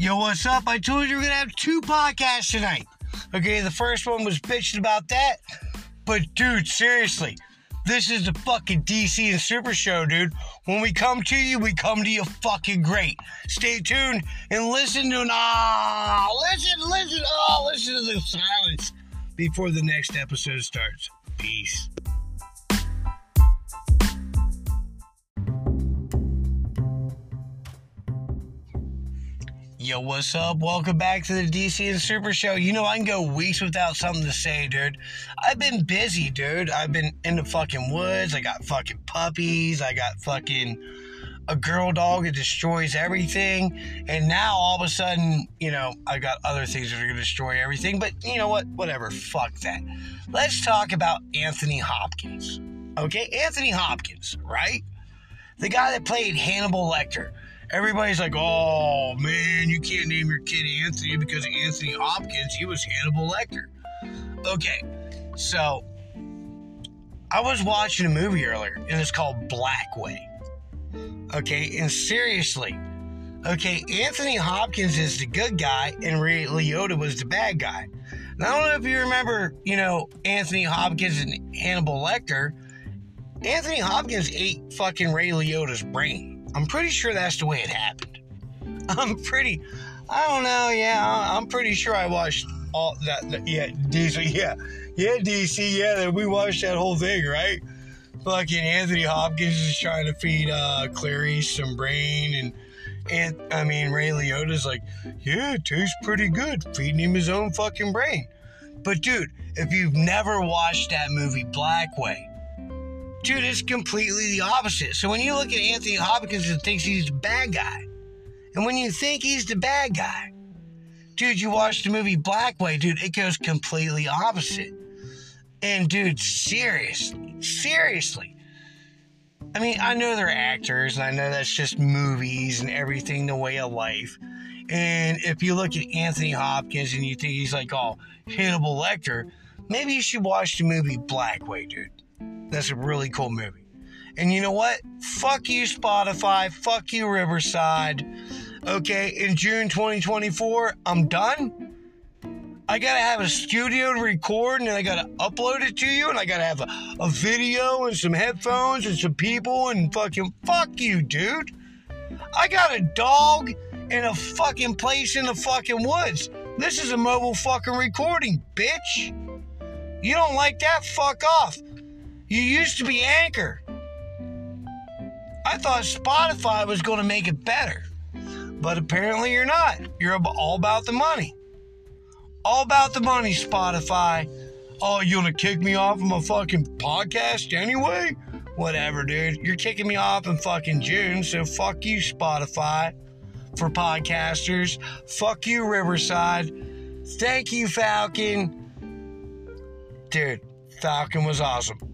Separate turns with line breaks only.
Yo, what's up? I told you we're gonna have two podcasts tonight. Okay, the first one was bitching about that, but dude, seriously, this is the fucking DC and Super Show, dude. When we come to you, we come to you fucking great. Stay tuned and listen to ah, listen, listen, oh, listen to the silence before the next episode starts. Peace. Yo, what's up? Welcome back to the DC and Super Show. You know, I can go weeks without something to say, dude. I've been busy, dude. I've been in the fucking woods. I got fucking puppies. I got fucking a girl dog that destroys everything. And now all of a sudden, you know, I got other things that are going to destroy everything. But you know what? Whatever. Fuck that. Let's talk about Anthony Hopkins. Okay? Anthony Hopkins, right? The guy that played Hannibal Lecter everybody's like, oh man, you can't name your kid Anthony because Anthony Hopkins, he was Hannibal Lecter. Okay, so I was watching a movie earlier and it's called Blackway. Okay, and seriously, okay, Anthony Hopkins is the good guy and Ray Liotta was the bad guy. And I don't know if you remember, you know, Anthony Hopkins and Hannibal Lecter. Anthony Hopkins ate fucking Ray Liotta's brain. I'm pretty sure that's the way it happened. I'm pretty, I don't know, yeah, I'm pretty sure I watched all that, that yeah, DC, yeah, yeah, DC, yeah, that we watched that whole thing, right? Fucking Anthony Hopkins is trying to feed uh, Clarice some brain, and and I mean Ray Liotta's like, yeah, it tastes pretty good, feeding him his own fucking brain. But dude, if you've never watched that movie Blackway, Dude, it's completely the opposite. So when you look at Anthony Hopkins and thinks he's the bad guy, and when you think he's the bad guy, dude, you watch the movie Blackway, dude, it goes completely opposite. And dude, seriously, seriously. I mean, I know they're actors, and I know that's just movies and everything, the way of life. And if you look at Anthony Hopkins and you think he's like, oh, Hannibal Lecter, maybe you should watch the movie Blackway, dude. That's a really cool movie. And you know what? Fuck you, Spotify. Fuck you, Riverside. Okay, in June 2024, I'm done. I gotta have a studio to record and I gotta upload it to you and I gotta have a, a video and some headphones and some people and fucking fuck you, dude. I got a dog in a fucking place in the fucking woods. This is a mobile fucking recording, bitch. You don't like that? Fuck off. You used to be Anchor. I thought Spotify was going to make it better, but apparently you're not. You're all about the money. All about the money, Spotify. Oh, you to kick me off of my fucking podcast anyway? Whatever, dude. You're kicking me off in fucking June, so fuck you, Spotify, for podcasters. Fuck you, Riverside. Thank you, Falcon. Dude, Falcon was awesome.